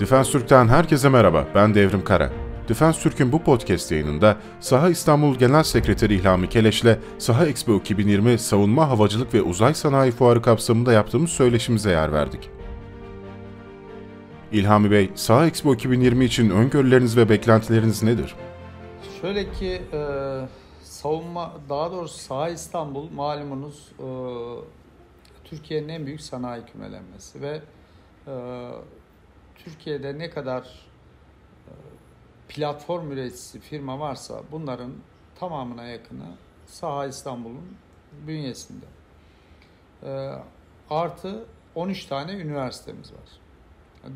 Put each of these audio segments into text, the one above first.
Defens Türk'ten herkese merhaba, ben Devrim Kara. Defens Türk'ün bu podcast yayınında Saha İstanbul Genel Sekreteri İlhami Keleş'le Saha Expo 2020 Savunma Havacılık ve Uzay Sanayi Fuarı kapsamında yaptığımız söyleşimize yer verdik. İlhami Bey, Saha Expo 2020 için öngörüleriniz ve beklentileriniz nedir? Şöyle ki e, savunma, daha doğrusu Saha İstanbul malumunuz e, Türkiye'nin en büyük sanayi kümelenmesi ve e, Türkiye'de ne kadar e, platform üreticisi firma varsa bunların tamamına yakını Saha İstanbul'un bünyesinde. E, artı 13 tane üniversitemiz var.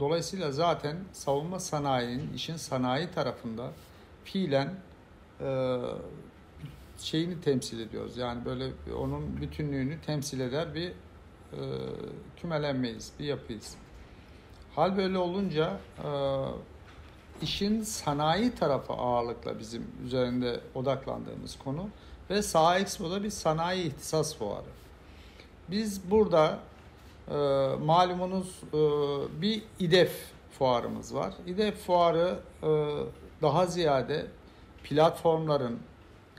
Dolayısıyla zaten savunma sanayinin işin sanayi tarafında fiilen e, şeyini temsil ediyoruz. Yani böyle onun bütünlüğünü temsil eder bir kümelenmeyiz, bir yapıyız. Hal böyle olunca e, işin sanayi tarafı ağırlıkla bizim üzerinde odaklandığımız konu ve Saha Expo'da bir sanayi ihtisas fuarı. Biz burada e, malumunuz e, bir İDEF fuarımız var. İDEF fuarı daha ziyade platformların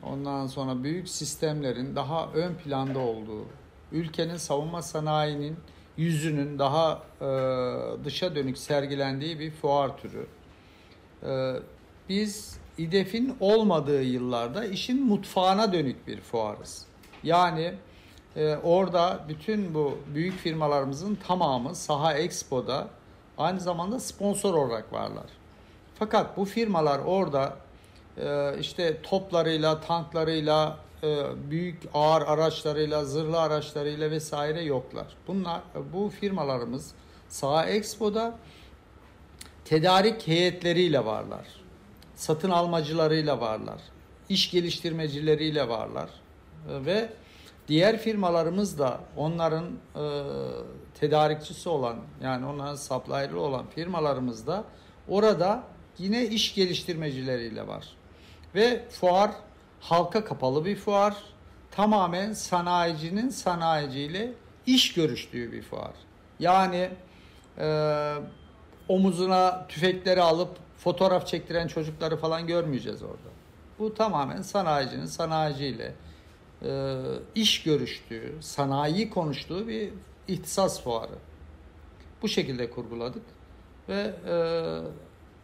ondan sonra büyük sistemlerin daha ön planda olduğu, ülkenin savunma sanayinin yüzünün daha e, dışa dönük sergilendiği bir fuar türü. E, biz İDEF'in olmadığı yıllarda işin mutfağına dönük bir fuarız. Yani e, orada bütün bu büyük firmalarımızın tamamı Saha Expo'da aynı zamanda sponsor olarak varlar. Fakat bu firmalar orada e, işte toplarıyla, tanklarıyla, büyük ağır araçlarıyla, zırhlı araçlarıyla vesaire yoklar. Bunlar bu firmalarımız Saha Expo'da tedarik heyetleriyle varlar. Satın almacılarıyla varlar. iş geliştirmecileriyle varlar. E, ve diğer firmalarımız da onların e, tedarikçisi olan yani onların supplier'ı olan firmalarımız da orada yine iş geliştirmecileriyle var. Ve fuar halka kapalı bir fuar. Tamamen sanayicinin sanayiciyle iş görüştüğü bir fuar. Yani e, omuzuna tüfekleri alıp fotoğraf çektiren çocukları falan görmeyeceğiz orada. Bu tamamen sanayicinin sanayiciyle e, iş görüştüğü, sanayi konuştuğu bir ihtisas fuarı. Bu şekilde kurguladık ve e,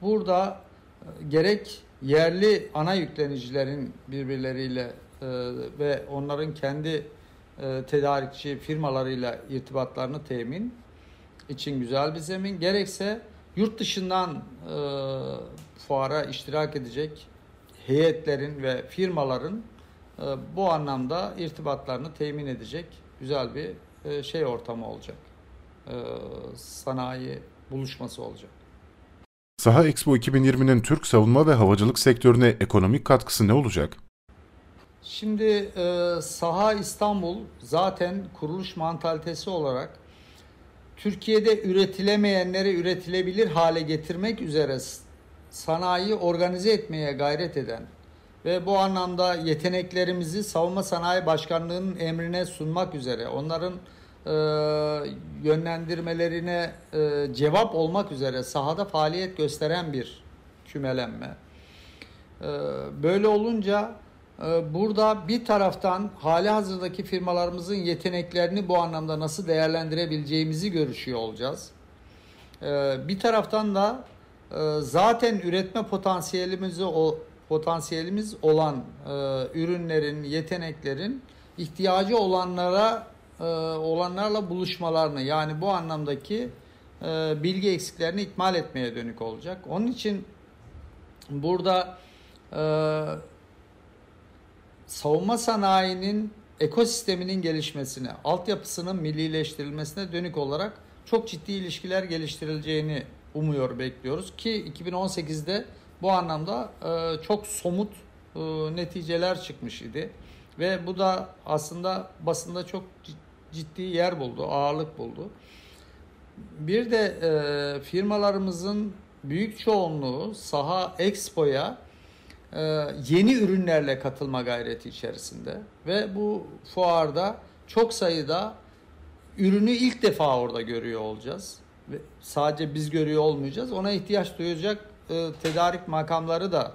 burada e, gerek yerli ana yüklenicilerin birbirleriyle e, ve onların kendi e, tedarikçi firmalarıyla irtibatlarını temin için güzel bir zemin. Gerekse yurt dışından e, fuara iştirak edecek heyetlerin ve firmaların bu anlamda irtibatlarını temin edecek güzel bir şey ortamı olacak. Sanayi buluşması olacak. Saha Expo 2020'nin Türk savunma ve havacılık sektörüne ekonomik katkısı ne olacak? Şimdi e, Saha İstanbul zaten kuruluş mantalitesi olarak Türkiye'de üretilemeyenleri üretilebilir hale getirmek üzere sanayi organize etmeye gayret eden ve bu anlamda yeteneklerimizi Savunma Sanayi Başkanlığı'nın emrine sunmak üzere onların e, yönlendirmelerine e, cevap olmak üzere sahada faaliyet gösteren bir kümelenme. E, böyle olunca e, burada bir taraftan hali hazırdaki firmalarımızın yeteneklerini bu anlamda nasıl değerlendirebileceğimizi görüşüyor olacağız. E, bir taraftan da e, zaten üretme potansiyelimizi o potansiyelimiz olan e, ürünlerin, yeteneklerin ihtiyacı olanlara e, olanlarla buluşmalarını yani bu anlamdaki e, bilgi eksiklerini ikmal etmeye dönük olacak. Onun için burada e, savunma sanayinin ekosisteminin gelişmesine, altyapısının millileştirilmesine dönük olarak çok ciddi ilişkiler geliştirileceğini umuyor, bekliyoruz ki 2018'de bu anlamda çok somut neticeler çıkmış idi. Ve bu da aslında basında çok ciddi yer buldu, ağırlık buldu. Bir de e, firmalarımızın büyük çoğunluğu saha Expo'ya e, yeni ürünlerle katılma gayreti içerisinde ve bu fuarda çok sayıda ürünü ilk defa orada görüyor olacağız. ve sadece biz görüyor olmayacağız. Ona ihtiyaç duyacak e, tedarik makamları da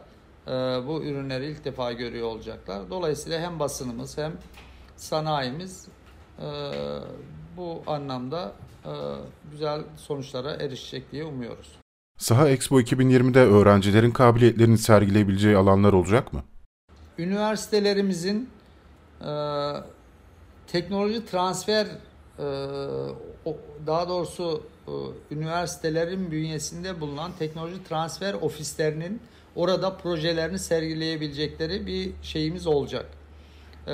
e, bu ürünleri ilk defa görüyor olacaklar. Dolayısıyla hem basınımız hem sanayimiz bu anlamda e, güzel sonuçlara erişecek diye umuyoruz. Saha Expo 2020'de öğrencilerin kabiliyetlerini sergileyebileceği alanlar olacak mı? Üniversitelerimizin e, teknoloji transfer e, daha doğrusu e, üniversitelerin bünyesinde bulunan teknoloji transfer ofislerinin orada projelerini sergileyebilecekleri bir şeyimiz olacak. E,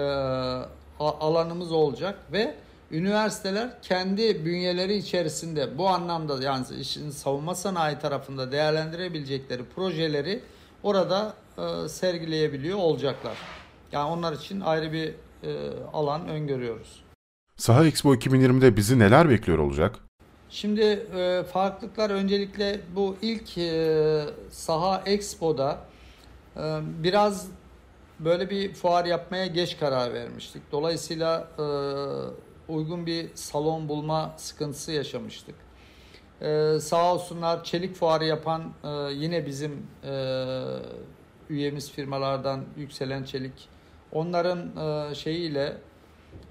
alanımız olacak ve üniversiteler kendi bünyeleri içerisinde bu anlamda yani işin savunma sanayi tarafında değerlendirebilecekleri projeleri orada e, sergileyebiliyor olacaklar. Yani onlar için ayrı bir e, alan öngörüyoruz. Saha Expo 2020'de bizi neler bekliyor olacak? Şimdi e, farklılıklar öncelikle bu ilk e, Saha Expo'da e, biraz böyle bir fuar yapmaya geç karar vermiştik. Dolayısıyla e, uygun bir salon bulma sıkıntısı yaşamıştık. E, sağ olsunlar çelik fuarı yapan e, yine bizim e, üyemiz firmalardan Yükselen Çelik. Onların e, şeyiyle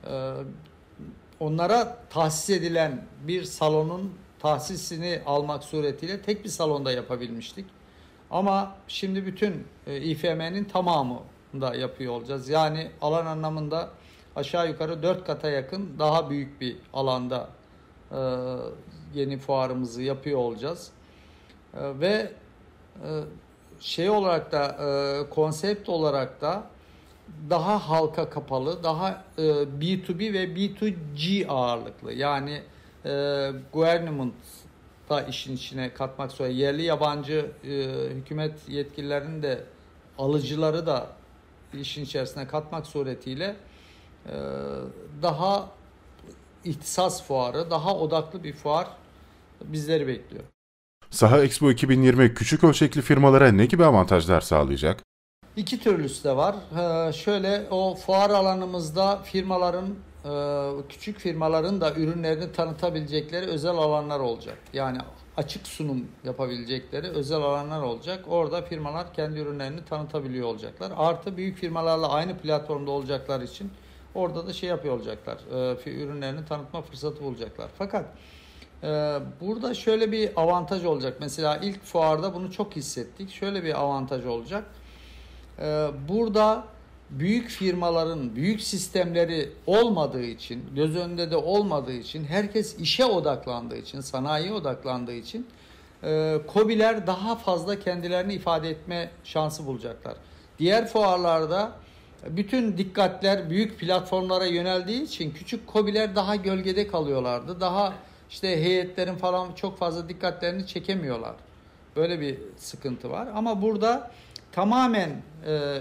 e, onlara tahsis edilen bir salonun tahsisini almak suretiyle tek bir salonda yapabilmiştik. Ama şimdi bütün e, İFM'nin tamamı da yapıyor olacağız. Yani alan anlamında aşağı yukarı 4 kata yakın daha büyük bir alanda e, yeni fuarımızı yapıyor olacağız. E, ve e, şey olarak da e, konsept olarak da daha halka kapalı, daha e, B2B ve B2G ağırlıklı. Yani e, government da işin içine katmak sonra yerli yabancı e, hükümet yetkililerinin de alıcıları da işin içerisine katmak suretiyle e, daha ihtisas fuarı, daha odaklı bir fuar bizleri bekliyor. Saha Expo 2020 küçük ölçekli firmalara ne gibi avantajlar sağlayacak? İki türlüsü de var. Ee, şöyle o fuar alanımızda firmaların e, küçük firmaların da ürünlerini tanıtabilecekleri özel alanlar olacak. Yani açık sunum yapabilecekleri özel alanlar olacak. Orada firmalar kendi ürünlerini tanıtabiliyor olacaklar. Artı büyük firmalarla aynı platformda olacaklar için orada da şey yapıyor olacaklar. E, ürünlerini tanıtma fırsatı bulacaklar. Fakat e, burada şöyle bir avantaj olacak. Mesela ilk fuarda bunu çok hissettik. Şöyle bir avantaj olacak burada büyük firmaların büyük sistemleri olmadığı için, göz önünde de olmadığı için, herkes işe odaklandığı için, sanayiye odaklandığı için e, COBİ'ler daha fazla kendilerini ifade etme şansı bulacaklar. Diğer fuarlarda bütün dikkatler büyük platformlara yöneldiği için küçük COBİ'ler daha gölgede kalıyorlardı. Daha işte heyetlerin falan çok fazla dikkatlerini çekemiyorlar. Böyle bir sıkıntı var. Ama burada tamamen e,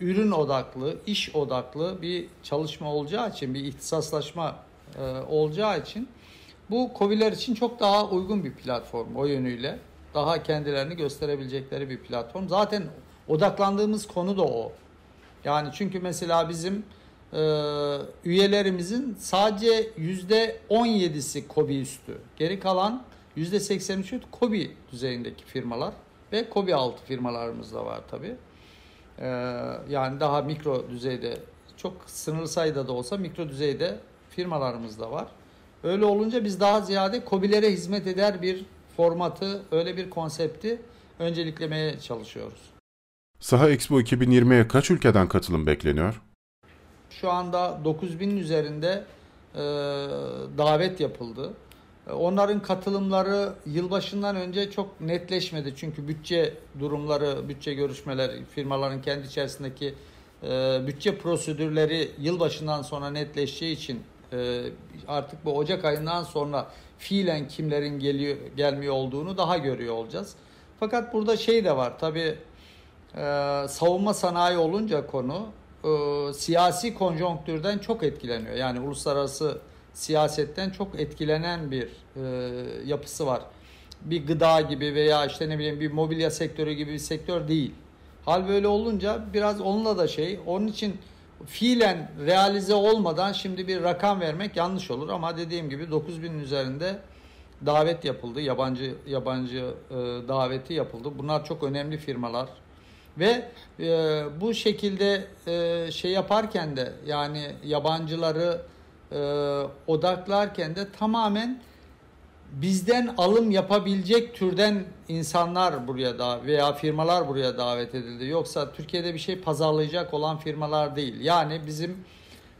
ürün odaklı, iş odaklı bir çalışma olacağı için, bir ihtisaslaşma e, olacağı için bu COBİ'ler için çok daha uygun bir platform o yönüyle. Daha kendilerini gösterebilecekleri bir platform. Zaten odaklandığımız konu da o. Yani çünkü mesela bizim e, üyelerimizin sadece yüzde 17'si COBİ üstü. Geri kalan yüzde 83'ü COBİ düzeyindeki firmalar. Ve kobi altı firmalarımız da var tabii. Ee, yani daha mikro düzeyde çok sınırlı sayıda da olsa mikro düzeyde firmalarımız da var. Öyle olunca biz daha ziyade kobilere hizmet eder bir formatı, öyle bir konsepti önceliklemeye çalışıyoruz. Saha Expo 2020'ye kaç ülkeden katılım bekleniyor? Şu anda 9000 üzerinde e, davet yapıldı. Onların katılımları yılbaşından önce çok netleşmedi. Çünkü bütçe durumları, bütçe görüşmeleri, firmaların kendi içerisindeki e, bütçe prosedürleri yılbaşından sonra netleşeceği için e, artık bu Ocak ayından sonra fiilen kimlerin geliyor gelmiyor olduğunu daha görüyor olacağız. Fakat burada şey de var tabi e, savunma sanayi olunca konu e, siyasi konjonktürden çok etkileniyor. Yani uluslararası siyasetten çok etkilenen bir e, yapısı var. Bir gıda gibi veya işte ne bileyim bir mobilya sektörü gibi bir sektör değil. Hal böyle olunca biraz onunla da şey, onun için fiilen realize olmadan şimdi bir rakam vermek yanlış olur ama dediğim gibi 9000'in üzerinde davet yapıldı. Yabancı yabancı e, daveti yapıldı. Bunlar çok önemli firmalar. Ve e, bu şekilde e, şey yaparken de yani yabancıları e, odaklarken de tamamen bizden alım yapabilecek türden insanlar buraya da veya firmalar buraya davet edildi. Yoksa Türkiye'de bir şey pazarlayacak olan firmalar değil. Yani bizim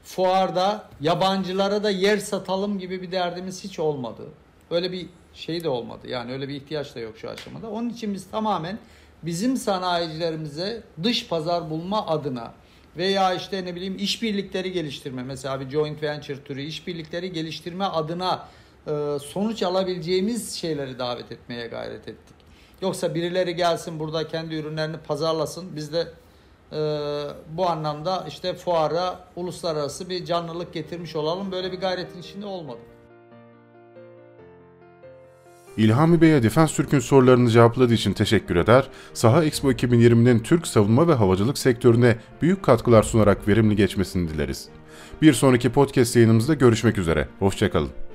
fuarda yabancılara da yer satalım gibi bir derdimiz hiç olmadı. Öyle bir şey de olmadı. Yani öyle bir ihtiyaç da yok şu aşamada. Onun için biz tamamen bizim sanayicilerimize dış pazar bulma adına veya işte ne bileyim işbirlikleri geliştirme mesela bir joint venture türü işbirlikleri geliştirme adına e, sonuç alabileceğimiz şeyleri davet etmeye gayret ettik. Yoksa birileri gelsin burada kendi ürünlerini pazarlasın. Biz de e, bu anlamda işte fuara uluslararası bir canlılık getirmiş olalım. Böyle bir gayretin içinde olmadık. İlhami Bey'e Defens Türk'ün sorularını cevapladığı için teşekkür eder. Saha Expo 2020'nin Türk savunma ve havacılık sektörüne büyük katkılar sunarak verimli geçmesini dileriz. Bir sonraki podcast yayınımızda görüşmek üzere. Hoşçakalın.